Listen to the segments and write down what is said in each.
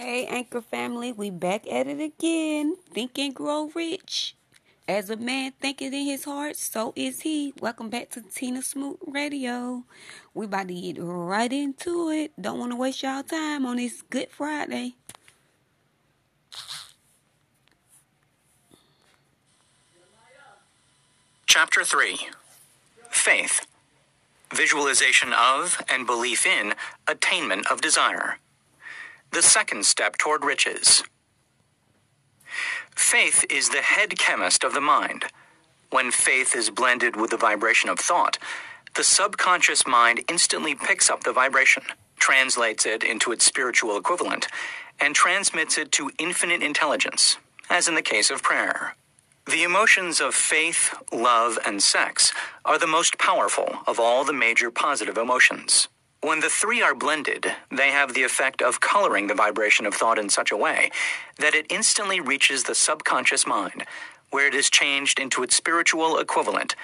Hey, Anchor family, we back at it again. Think and grow rich. As a man thinketh in his heart, so is he. Welcome back to Tina Smoot Radio. We about to get right into it. Don't want to waste y'all time on this Good Friday. Chapter 3 Faith Visualization of and belief in attainment of desire. The second step toward riches. Faith is the head chemist of the mind. When faith is blended with the vibration of thought, the subconscious mind instantly picks up the vibration, translates it into its spiritual equivalent, and transmits it to infinite intelligence, as in the case of prayer. The emotions of faith, love, and sex are the most powerful of all the major positive emotions. When the three are blended, they have the effect of coloring the vibration of thought in such a way that it instantly reaches the subconscious mind, where it is changed into its spiritual equivalent,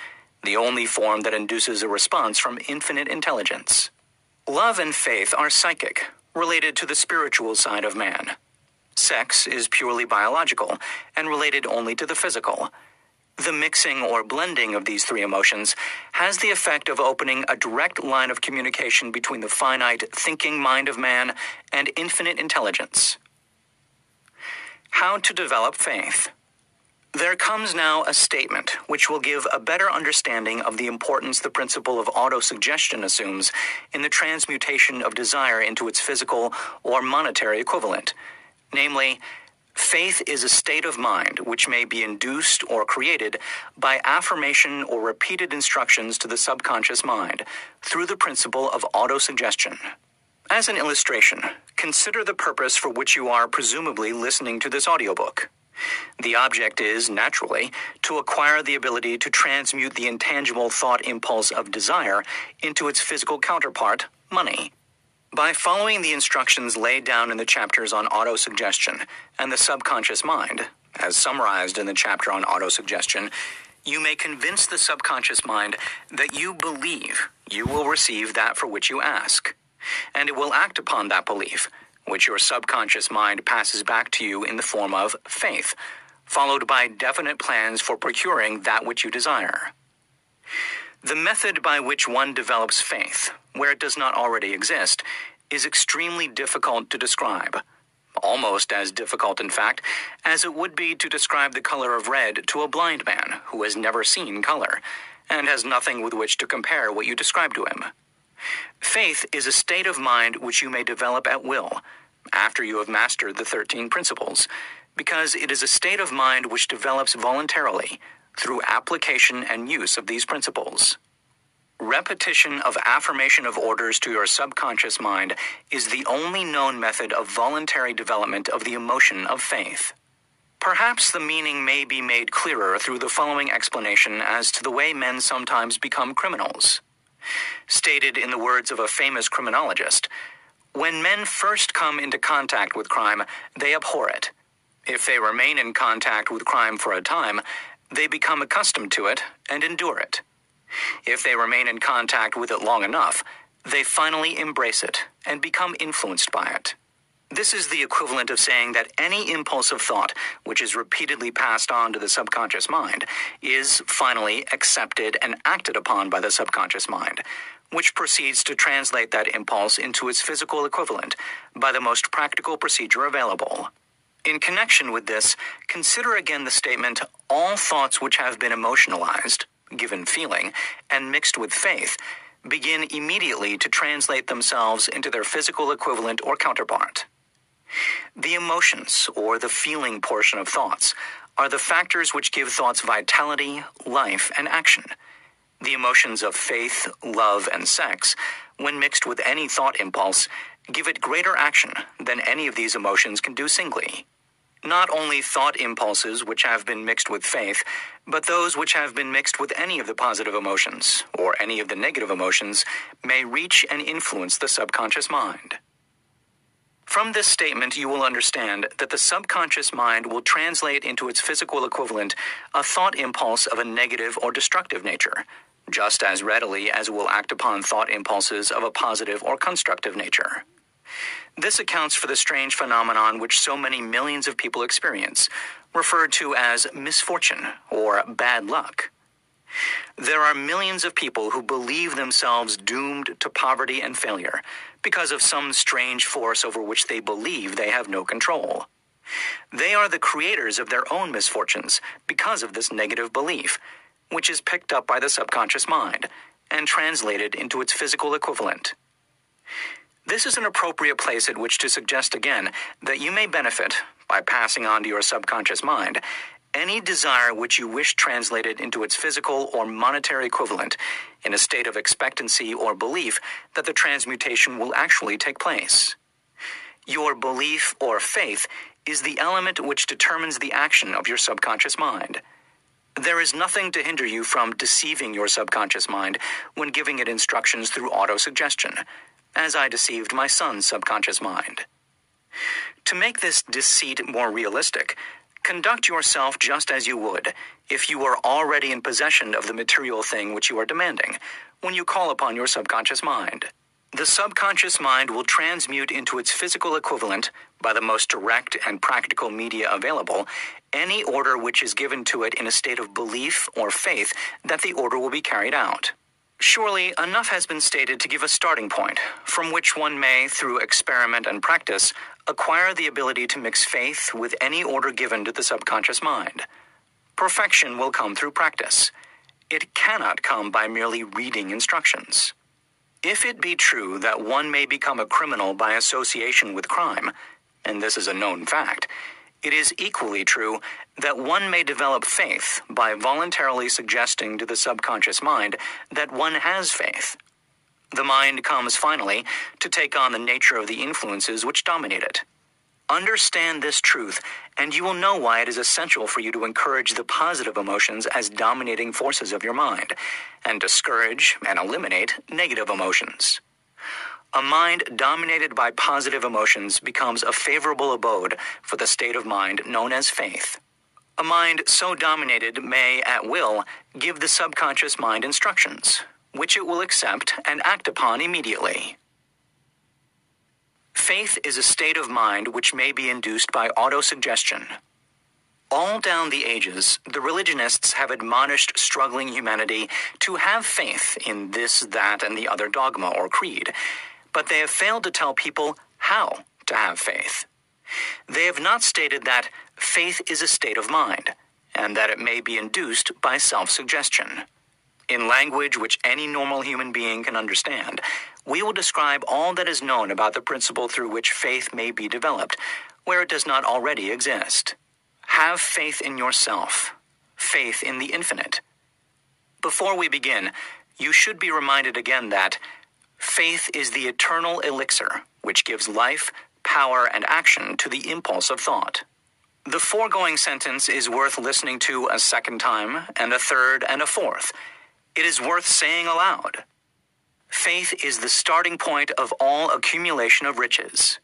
the only form that induces a response from infinite intelligence. Love and faith are psychic, related to the spiritual side of man. Sex is purely biological and related only to the physical. The mixing or blending of these three emotions has the effect of opening a direct line of communication between the finite thinking mind of man and infinite intelligence. How to develop faith. There comes now a statement which will give a better understanding of the importance the principle of autosuggestion assumes in the transmutation of desire into its physical or monetary equivalent. Namely, faith is a state of mind which may be induced or created by affirmation or repeated instructions to the subconscious mind through the principle of autosuggestion. As an illustration, consider the purpose for which you are presumably listening to this audiobook. The object is, naturally, to acquire the ability to transmute the intangible thought impulse of desire into its physical counterpart, money. By following the instructions laid down in the chapters on autosuggestion and the subconscious mind, as summarized in the chapter on autosuggestion, you may convince the subconscious mind that you believe you will receive that for which you ask, and it will act upon that belief, which your subconscious mind passes back to you in the form of faith, followed by definite plans for procuring that which you desire. The method by which one develops faith, where it does not already exist, is extremely difficult to describe. Almost as difficult, in fact, as it would be to describe the color of red to a blind man who has never seen color and has nothing with which to compare what you describe to him. Faith is a state of mind which you may develop at will after you have mastered the 13 principles, because it is a state of mind which develops voluntarily through application and use of these principles. Repetition of affirmation of orders to your subconscious mind is the only known method of voluntary development of the emotion of faith. Perhaps the meaning may be made clearer through the following explanation as to the way men sometimes become criminals. Stated in the words of a famous criminologist, when men first come into contact with crime, they abhor it. If they remain in contact with crime for a time, they become accustomed to it and endure it. If they remain in contact with it long enough, they finally embrace it and become influenced by it. This is the equivalent of saying that any impulse of thought which is repeatedly passed on to the subconscious mind is finally accepted and acted upon by the subconscious mind, which proceeds to translate that impulse into its physical equivalent by the most practical procedure available. In connection with this, consider again the statement all thoughts which have been emotionalized, given feeling, and mixed with faith begin immediately to translate themselves into their physical equivalent or counterpart. The emotions, or the feeling portion of thoughts, are the factors which give thoughts vitality, life, and action. The emotions of faith, love, and sex, when mixed with any thought impulse, give it greater action than any of these emotions can do singly. Not only thought impulses which have been mixed with faith, but those which have been mixed with any of the positive emotions, or any of the negative emotions, may reach and influence the subconscious mind. From this statement, you will understand that the subconscious mind will translate into its physical equivalent a thought impulse of a negative or destructive nature, just as readily as it will act upon thought impulses of a positive or constructive nature. This accounts for the strange phenomenon which so many millions of people experience, referred to as misfortune or bad luck. There are millions of people who believe themselves doomed to poverty and failure because of some strange force over which they believe they have no control. They are the creators of their own misfortunes because of this negative belief, which is picked up by the subconscious mind and translated into its physical equivalent. This is an appropriate place at which to suggest again that you may benefit, by passing on to your subconscious mind, any desire which you wish translated into its physical or monetary equivalent in a state of expectancy or belief that the transmutation will actually take place. Your belief or faith is the element which determines the action of your subconscious mind. There is nothing to hinder you from deceiving your subconscious mind when giving it instructions through autosuggestion, as I deceived my son's subconscious mind. To make this deceit more realistic, conduct yourself just as you would if you were already in possession of the material thing which you are demanding when you call upon your subconscious mind. The subconscious mind will transmute into its physical equivalent, by the most direct and practical media available, any order which is given to it in a state of belief or faith that the order will be carried out. Surely, enough has been stated to give a starting point from which one may, through experiment and practice, acquire the ability to mix faith with any order given to the subconscious mind. Perfection will come through practice. It cannot come by merely reading instructions. If it be true that one may become a criminal by association with crime, and this is a known fact, it is equally true that one may develop faith by voluntarily suggesting to the subconscious mind that one has faith. The mind comes finally to take on the nature of the influences which dominate it. Understand this truth, and you will know why it is essential for you to encourage the positive emotions as dominating forces of your mind, and discourage and eliminate negative emotions. A mind dominated by positive emotions becomes a favorable abode for the state of mind known as faith. A mind so dominated may, at will, give the subconscious mind instructions, which it will accept and act upon immediately. Faith is a state of mind which may be induced by autosuggestion. All down the ages, the religionists have admonished struggling humanity to have faith in this, that, and the other dogma or creed, but they have failed to tell people how to have faith. They have not stated that faith is a state of mind, and that it may be induced by self suggestion. In language which any normal human being can understand, we will describe all that is known about the principle through which faith may be developed, where it does not already exist. Have faith in yourself, faith in the infinite. Before we begin, you should be reminded again that faith is the eternal elixir which gives life, power, and action to the impulse of thought. The foregoing sentence is worth listening to a second time, and a third, and a fourth. It is worth saying aloud. Faith is the starting point of all accumulation of riches.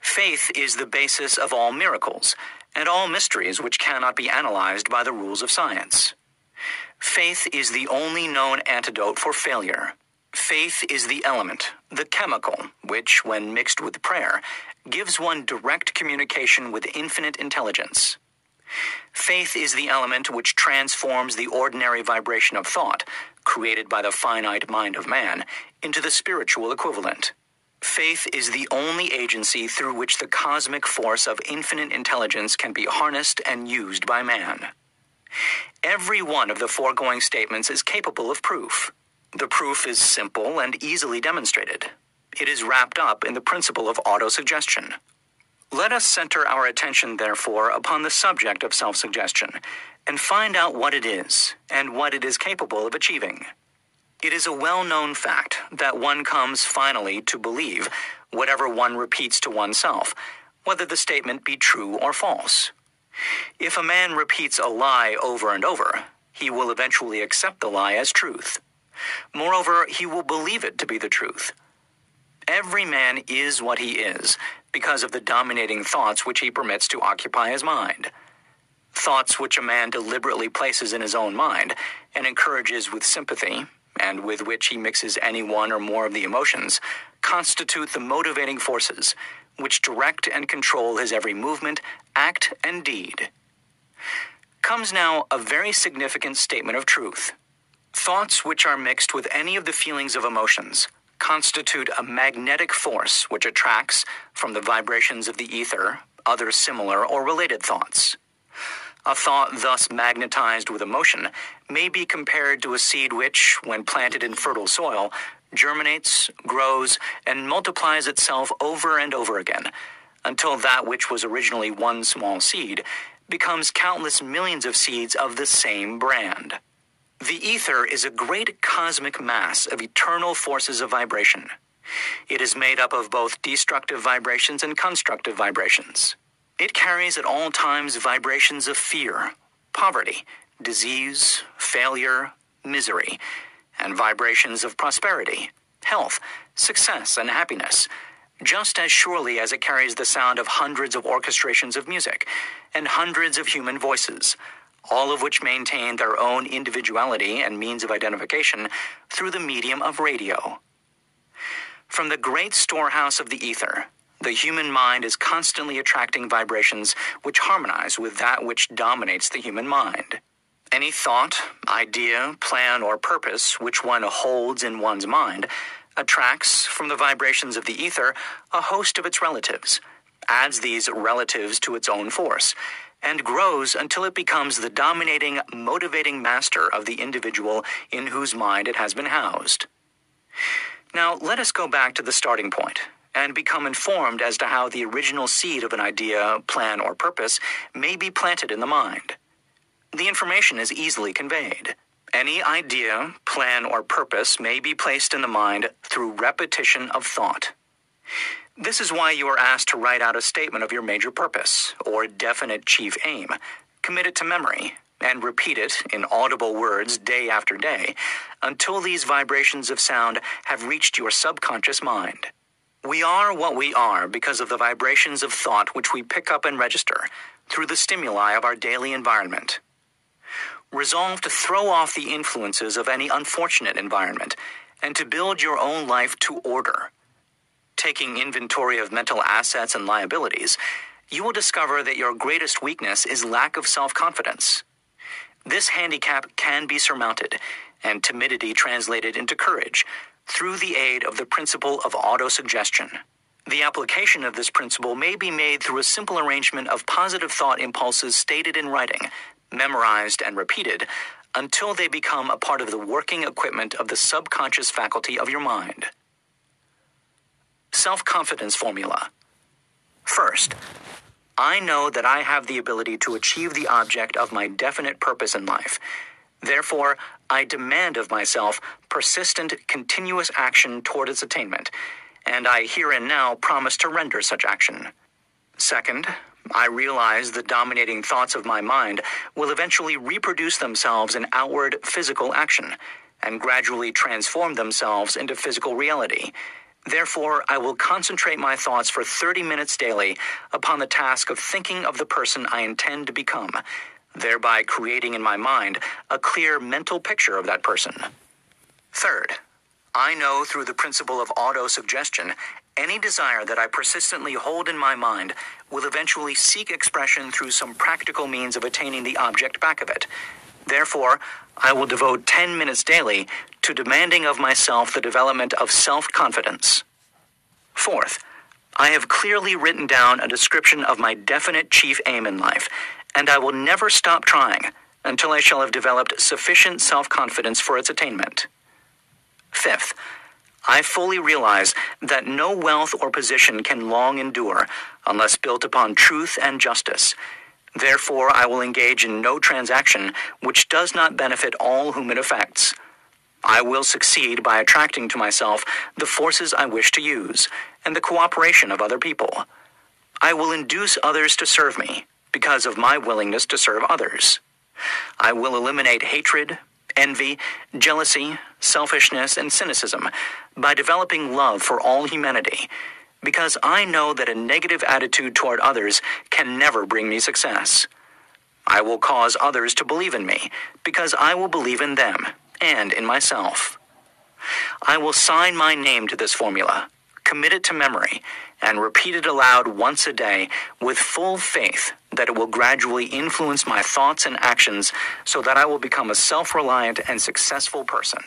Faith is the basis of all miracles and all mysteries which cannot be analyzed by the rules of science. Faith is the only known antidote for failure. Faith is the element, the chemical, which, when mixed with prayer, gives one direct communication with infinite intelligence. Faith is the element which transforms the ordinary vibration of thought, created by the finite mind of man, into the spiritual equivalent. Faith is the only agency through which the cosmic force of infinite intelligence can be harnessed and used by man. Every one of the foregoing statements is capable of proof. The proof is simple and easily demonstrated. It is wrapped up in the principle of autosuggestion. Let us center our attention, therefore, upon the subject of self suggestion and find out what it is and what it is capable of achieving. It is a well known fact that one comes finally to believe whatever one repeats to oneself, whether the statement be true or false. If a man repeats a lie over and over, he will eventually accept the lie as truth. Moreover, he will believe it to be the truth. Every man is what he is because of the dominating thoughts which he permits to occupy his mind. Thoughts which a man deliberately places in his own mind and encourages with sympathy, and with which he mixes any one or more of the emotions, constitute the motivating forces which direct and control his every movement, act, and deed. Comes now a very significant statement of truth. Thoughts which are mixed with any of the feelings of emotions constitute a magnetic force which attracts, from the vibrations of the ether, other similar or related thoughts. A thought thus magnetized with emotion may be compared to a seed which, when planted in fertile soil, germinates, grows, and multiplies itself over and over again, until that which was originally one small seed becomes countless millions of seeds of the same brand. The ether is a great cosmic mass of eternal forces of vibration. It is made up of both destructive vibrations and constructive vibrations. It carries at all times vibrations of fear, poverty, disease, failure, misery, and vibrations of prosperity, health, success, and happiness, just as surely as it carries the sound of hundreds of orchestrations of music and hundreds of human voices all of which maintain their own individuality and means of identification through the medium of radio. From the great storehouse of the ether, the human mind is constantly attracting vibrations which harmonize with that which dominates the human mind. Any thought, idea, plan, or purpose which one holds in one's mind attracts, from the vibrations of the ether, a host of its relatives, adds these relatives to its own force, and grows until it becomes the dominating, motivating master of the individual in whose mind it has been housed. Now, let us go back to the starting point and become informed as to how the original seed of an idea, plan, or purpose may be planted in the mind. The information is easily conveyed. Any idea, plan, or purpose may be placed in the mind through repetition of thought. This is why you are asked to write out a statement of your major purpose, or definite chief aim, commit it to memory, and repeat it in audible words day after day until these vibrations of sound have reached your subconscious mind. We are what we are because of the vibrations of thought which we pick up and register through the stimuli of our daily environment. Resolve to throw off the influences of any unfortunate environment and to build your own life to order taking inventory of mental assets and liabilities, you will discover that your greatest weakness is lack of self confidence. This handicap can be surmounted, and timidity translated into courage, through the aid of the principle of autosuggestion. The application of this principle may be made through a simple arrangement of positive thought impulses stated in writing, memorized, and repeated until they become a part of the working equipment of the subconscious faculty of your mind. Self confidence formula. First, I know that I have the ability to achieve the object of my definite purpose in life. Therefore, I demand of myself persistent, continuous action toward its attainment, and I here and now promise to render such action. Second, I realize the dominating thoughts of my mind will eventually reproduce themselves in outward physical action and gradually transform themselves into physical reality. Therefore, I will concentrate my thoughts for 30 minutes daily upon the task of thinking of the person I intend to become, thereby creating in my mind a clear mental picture of that person. Third, I know through the principle of autosuggestion, any desire that I persistently hold in my mind will eventually seek expression through some practical means of attaining the object back of it. Therefore, I will devote 10 minutes daily to demanding of myself the development of self confidence. Fourth, I have clearly written down a description of my definite chief aim in life, and I will never stop trying until I shall have developed sufficient self confidence for its attainment. Fifth, I fully realize that no wealth or position can long endure unless built upon truth and justice. Therefore, I will engage in no transaction which does not benefit all whom it affects. I will succeed by attracting to myself the forces I wish to use and the cooperation of other people. I will induce others to serve me because of my willingness to serve others. I will eliminate hatred, envy, jealousy, selfishness, and cynicism by developing love for all humanity because I know that a negative attitude toward others can never bring me success. I will cause others to believe in me because I will believe in them and in myself. I will sign my name to this formula, commit it to memory, and repeat it aloud once a day with full faith that it will gradually influence my thoughts and actions so that I will become a self reliant and successful person.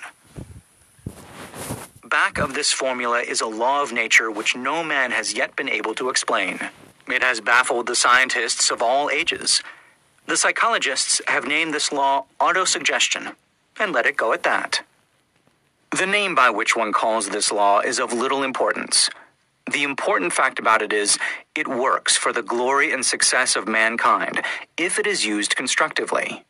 Back of this formula is a law of nature which no man has yet been able to explain. It has baffled the scientists of all ages. The psychologists have named this law autosuggestion and let it go at that. The name by which one calls this law is of little importance. The important fact about it is it works for the glory and success of mankind if it is used constructively.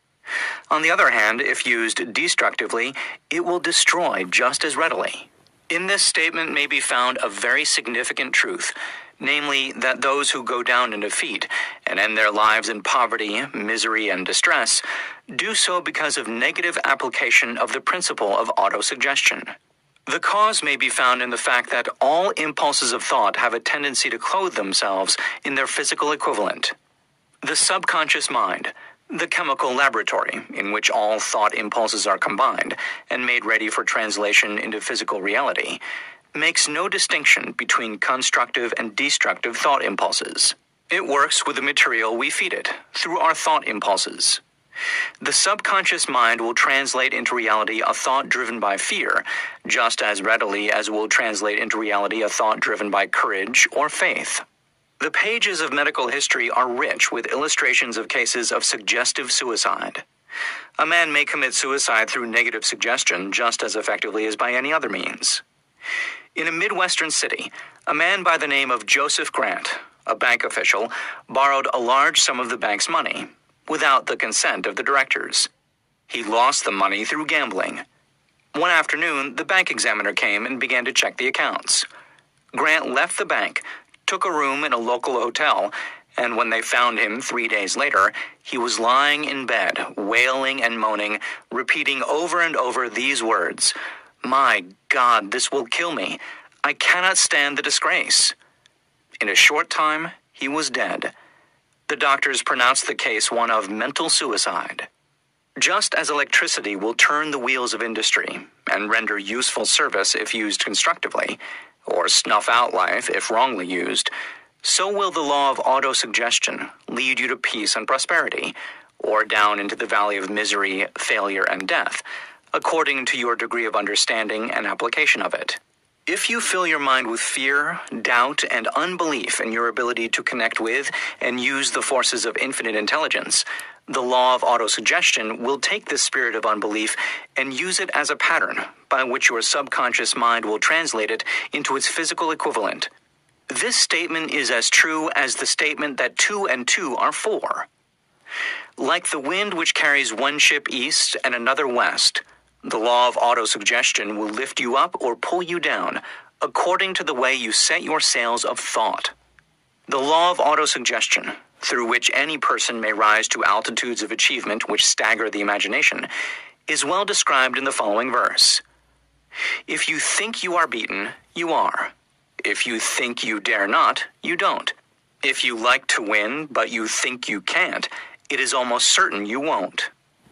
On the other hand, if used destructively, it will destroy just as readily. In this statement may be found a very significant truth, namely that those who go down in defeat and end their lives in poverty, misery, and distress do so because of negative application of the principle of autosuggestion. The cause may be found in the fact that all impulses of thought have a tendency to clothe themselves in their physical equivalent. The subconscious mind, the chemical laboratory in which all thought impulses are combined and made ready for translation into physical reality, makes no distinction between constructive and destructive thought impulses. It works with the material we feed it, through our thought impulses. The subconscious mind will translate into reality a thought driven by fear, just as readily as will translate into reality a thought driven by courage or faith. The pages of medical history are rich with illustrations of cases of suggestive suicide. A man may commit suicide through negative suggestion just as effectively as by any other means. In a Midwestern city, a man by the name of Joseph Grant, a bank official, borrowed a large sum of the bank's money without the consent of the directors. He lost the money through gambling. One afternoon, the bank examiner came and began to check the accounts. Grant left the bank, took a room in a local hotel, and when they found him three days later, he was lying in bed, wailing and moaning, repeating over and over these words My God, this will kill me. I cannot stand the disgrace. In a short time, he was dead. The doctors pronounced the case one of mental suicide. Just as electricity will turn the wheels of industry and render useful service if used constructively, or snuff out life if wrongly used, so will the law of autosuggestion lead you to peace and prosperity, or down into the valley of misery, failure, and death, according to your degree of understanding and application of it. If you fill your mind with fear, doubt, and unbelief in your ability to connect with and use the forces of infinite intelligence, the law of autosuggestion will take this spirit of unbelief and use it as a pattern by which your subconscious mind will translate it into its physical equivalent. This statement is as true as the statement that two and two are four. Like the wind which carries one ship east and another west, the law of autosuggestion will lift you up or pull you down according to the way you set your sails of thought. The law of autosuggestion, through which any person may rise to altitudes of achievement which stagger the imagination, is well described in the following verse If you think you are beaten, you are. If you think you dare not, you don't. If you like to win, but you think you can't, it is almost certain you won't.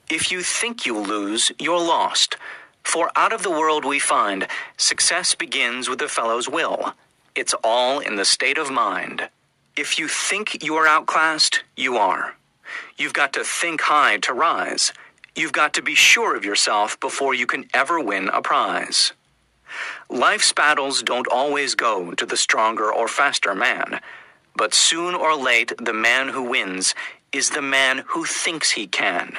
If you think you'll lose, you're lost. For out of the world we find, success begins with the fellow's will. It's all in the state of mind. If you think you are outclassed, you are. You've got to think high to rise. You've got to be sure of yourself before you can ever win a prize. Life's battles don't always go to the stronger or faster man, but soon or late, the man who wins is the man who thinks he can.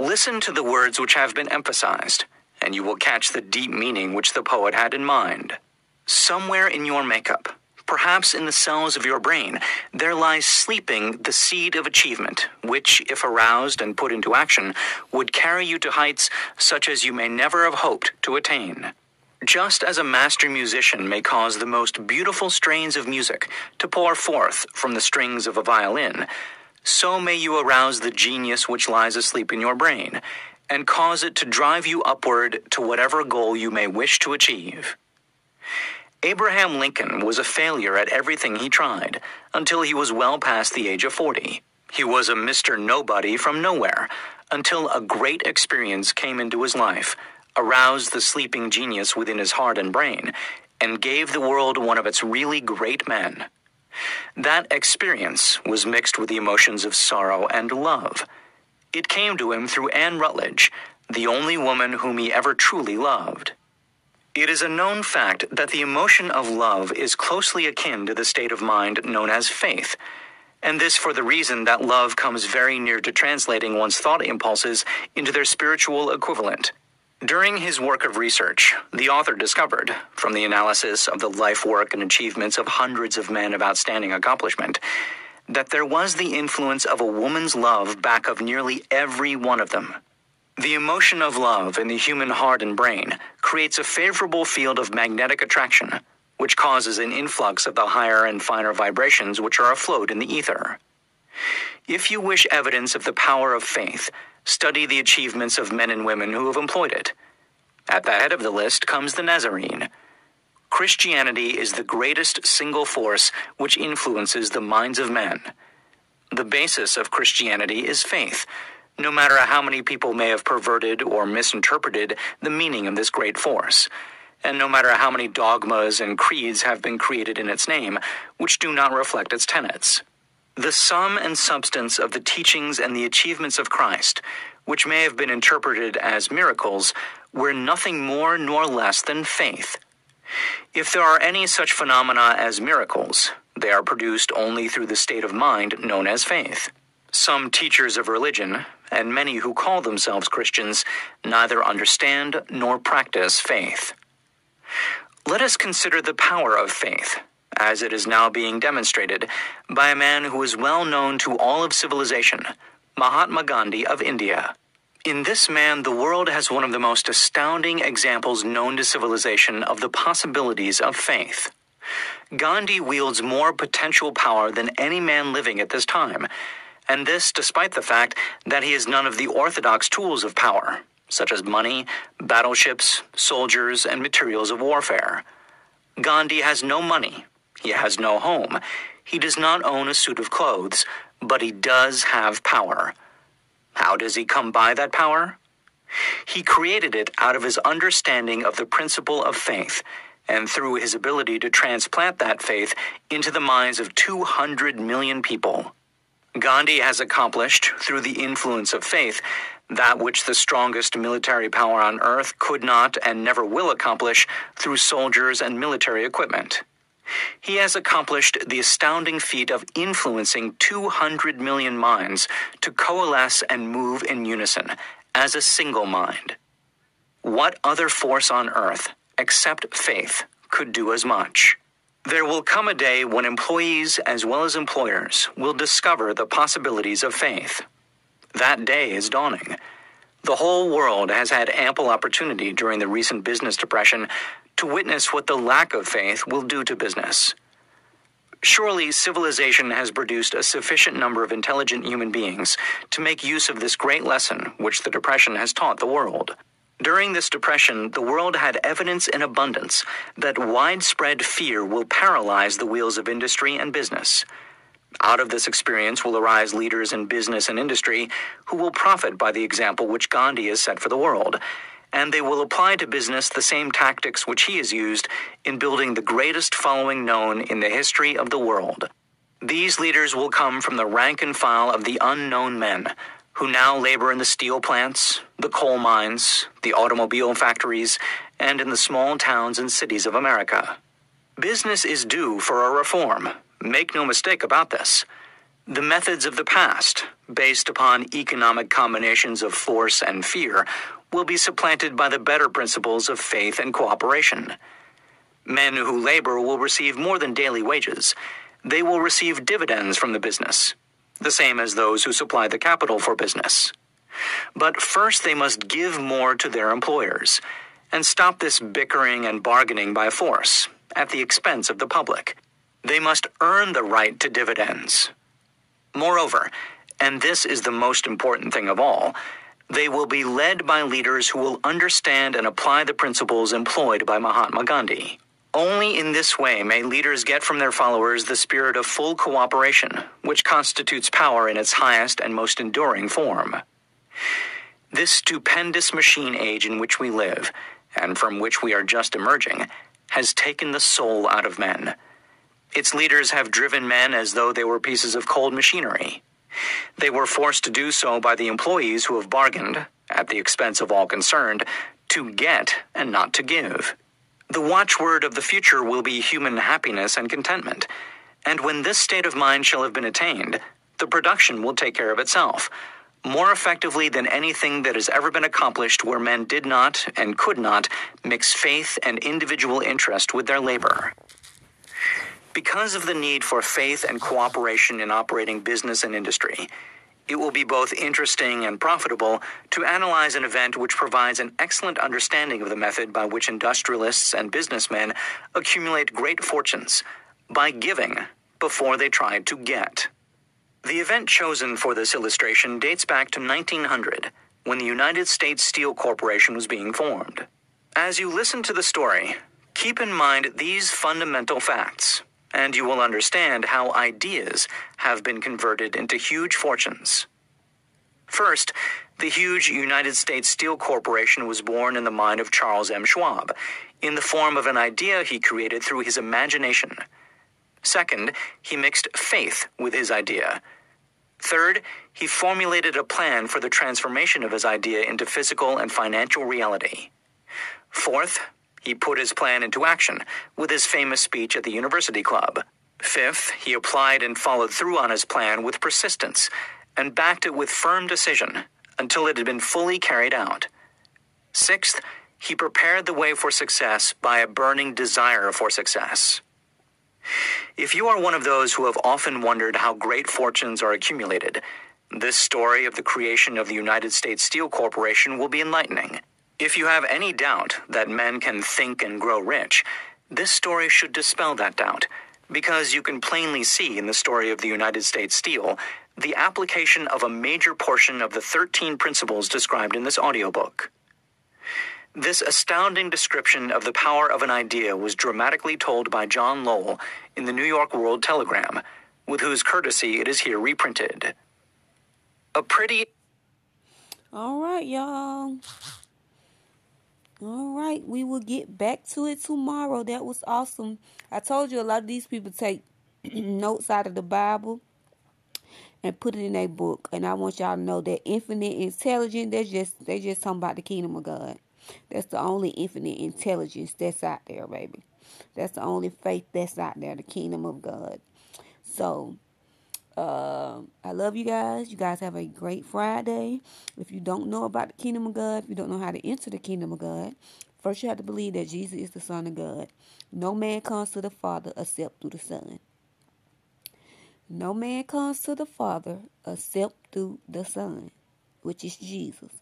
Listen to the words which have been emphasized, and you will catch the deep meaning which the poet had in mind. Somewhere in your makeup, perhaps in the cells of your brain, there lies sleeping the seed of achievement, which, if aroused and put into action, would carry you to heights such as you may never have hoped to attain. Just as a master musician may cause the most beautiful strains of music to pour forth from the strings of a violin, so may you arouse the genius which lies asleep in your brain and cause it to drive you upward to whatever goal you may wish to achieve. Abraham Lincoln was a failure at everything he tried until he was well past the age of 40. He was a Mr. Nobody from nowhere until a great experience came into his life, aroused the sleeping genius within his heart and brain, and gave the world one of its really great men. That experience was mixed with the emotions of sorrow and love. It came to him through Anne Rutledge, the only woman whom he ever truly loved. It is a known fact that the emotion of love is closely akin to the state of mind known as faith, and this for the reason that love comes very near to translating one's thought impulses into their spiritual equivalent. During his work of research, the author discovered, from the analysis of the life work and achievements of hundreds of men of outstanding accomplishment, that there was the influence of a woman's love back of nearly every one of them. The emotion of love in the human heart and brain creates a favorable field of magnetic attraction, which causes an influx of the higher and finer vibrations which are afloat in the ether. If you wish evidence of the power of faith, study the achievements of men and women who have employed it. At the head of the list comes the Nazarene. Christianity is the greatest single force which influences the minds of men. The basis of Christianity is faith no matter how many people may have perverted or misinterpreted the meaning of this great force, and no matter how many dogmas and creeds have been created in its name, which do not reflect its tenets. The sum and substance of the teachings and the achievements of Christ, which may have been interpreted as miracles, were nothing more nor less than faith. If there are any such phenomena as miracles, they are produced only through the state of mind known as faith. Some teachers of religion, and many who call themselves Christians, neither understand nor practice faith. Let us consider the power of faith, as it is now being demonstrated by a man who is well known to all of civilization, Mahatma Gandhi of India. In this man, the world has one of the most astounding examples known to civilization of the possibilities of faith. Gandhi wields more potential power than any man living at this time and this despite the fact that he has none of the orthodox tools of power, such as money, battleships, soldiers, and materials of warfare. Gandhi has no money, he has no home, he does not own a suit of clothes, but he does have power. How does he come by that power? He created it out of his understanding of the principle of faith and through his ability to transplant that faith into the minds of 200 million people. Gandhi has accomplished, through the influence of faith, that which the strongest military power on earth could not and never will accomplish through soldiers and military equipment. He has accomplished the astounding feat of influencing 200 million minds to coalesce and move in unison as a single mind. What other force on earth, except faith, could do as much? There will come a day when employees as well as employers will discover the possibilities of faith. That day is dawning. The whole world has had ample opportunity during the recent business depression to witness what the lack of faith will do to business. Surely civilization has produced a sufficient number of intelligent human beings to make use of this great lesson which the Depression has taught the world. During this depression, the world had evidence in abundance that widespread fear will paralyze the wheels of industry and business. Out of this experience will arise leaders in business and industry who will profit by the example which Gandhi has set for the world, and they will apply to business the same tactics which he has used in building the greatest following known in the history of the world. These leaders will come from the rank and file of the unknown men who now labor in the steel plants, the coal mines, the automobile factories, and in the small towns and cities of America. Business is due for a reform. Make no mistake about this. The methods of the past, based upon economic combinations of force and fear, will be supplanted by the better principles of faith and cooperation. Men who labor will receive more than daily wages. They will receive dividends from the business, the same as those who supply the capital for business. But first, they must give more to their employers and stop this bickering and bargaining by force at the expense of the public. They must earn the right to dividends. Moreover, and this is the most important thing of all, they will be led by leaders who will understand and apply the principles employed by Mahatma Gandhi. Only in this way may leaders get from their followers the spirit of full cooperation, which constitutes power in its highest and most enduring form. This stupendous machine age in which we live, and from which we are just emerging, has taken the soul out of men. Its leaders have driven men as though they were pieces of cold machinery. They were forced to do so by the employees who have bargained, at the expense of all concerned, to get and not to give. The watchword of the future will be human happiness and contentment. And when this state of mind shall have been attained, the production will take care of itself, more effectively than anything that has ever been accomplished where men did not and could not mix faith and individual interest with their labor. Because of the need for faith and cooperation in operating business and industry, it will be both interesting and profitable to analyze an event which provides an excellent understanding of the method by which industrialists and businessmen accumulate great fortunes by giving before they tried to get. The event chosen for this illustration dates back to 1900, when the United States Steel Corporation was being formed. As you listen to the story, keep in mind these fundamental facts and you will understand how ideas have been converted into huge fortunes. First, the huge United States Steel Corporation was born in the mind of Charles M. Schwab, in the form of an idea he created through his imagination. Second, he mixed faith with his idea. Third, he formulated a plan for the transformation of his idea into physical and financial reality. Fourth, he put his plan into action with his famous speech at the University Club. Fifth, he applied and followed through on his plan with persistence and backed it with firm decision until it had been fully carried out. Sixth, he prepared the way for success by a burning desire for success. If you are one of those who have often wondered how great fortunes are accumulated, this story of the creation of the United States Steel Corporation will be enlightening. If you have any doubt that men can think and grow rich, this story should dispel that doubt, because you can plainly see in the story of the United States Steel the application of a major portion of the 13 principles described in this audiobook. This astounding description of the power of an idea was dramatically told by John Lowell in the New York World Telegram, with whose courtesy it is here reprinted. A pretty. All right, y'all. All right, we will get back to it tomorrow. That was awesome. I told you a lot of these people take notes out of the Bible and put it in a book. And I want y'all to know that infinite intelligence, that's just they just talking about the kingdom of God. That's the only infinite intelligence that's out there, baby. That's the only faith that's out there, the kingdom of God. So uh, I love you guys. You guys have a great Friday. If you don't know about the kingdom of God, if you don't know how to enter the kingdom of God, first you have to believe that Jesus is the Son of God. No man comes to the Father except through the Son. No man comes to the Father except through the Son, which is Jesus.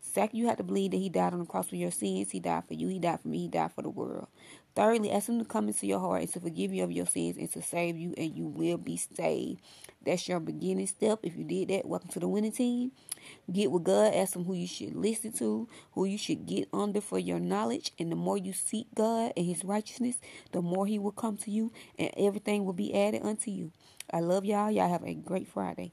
Second, you have to believe that He died on the cross for your sins. He died for you. He died for me. He died for the world. Thirdly, ask Him to come into your heart and to forgive you of your sins and to save you, and you will be saved. That's your beginning step. If you did that, welcome to the winning team. Get with God. Ask Him who you should listen to, who you should get under for your knowledge. And the more you seek God and His righteousness, the more He will come to you, and everything will be added unto you. I love y'all. Y'all have a great Friday.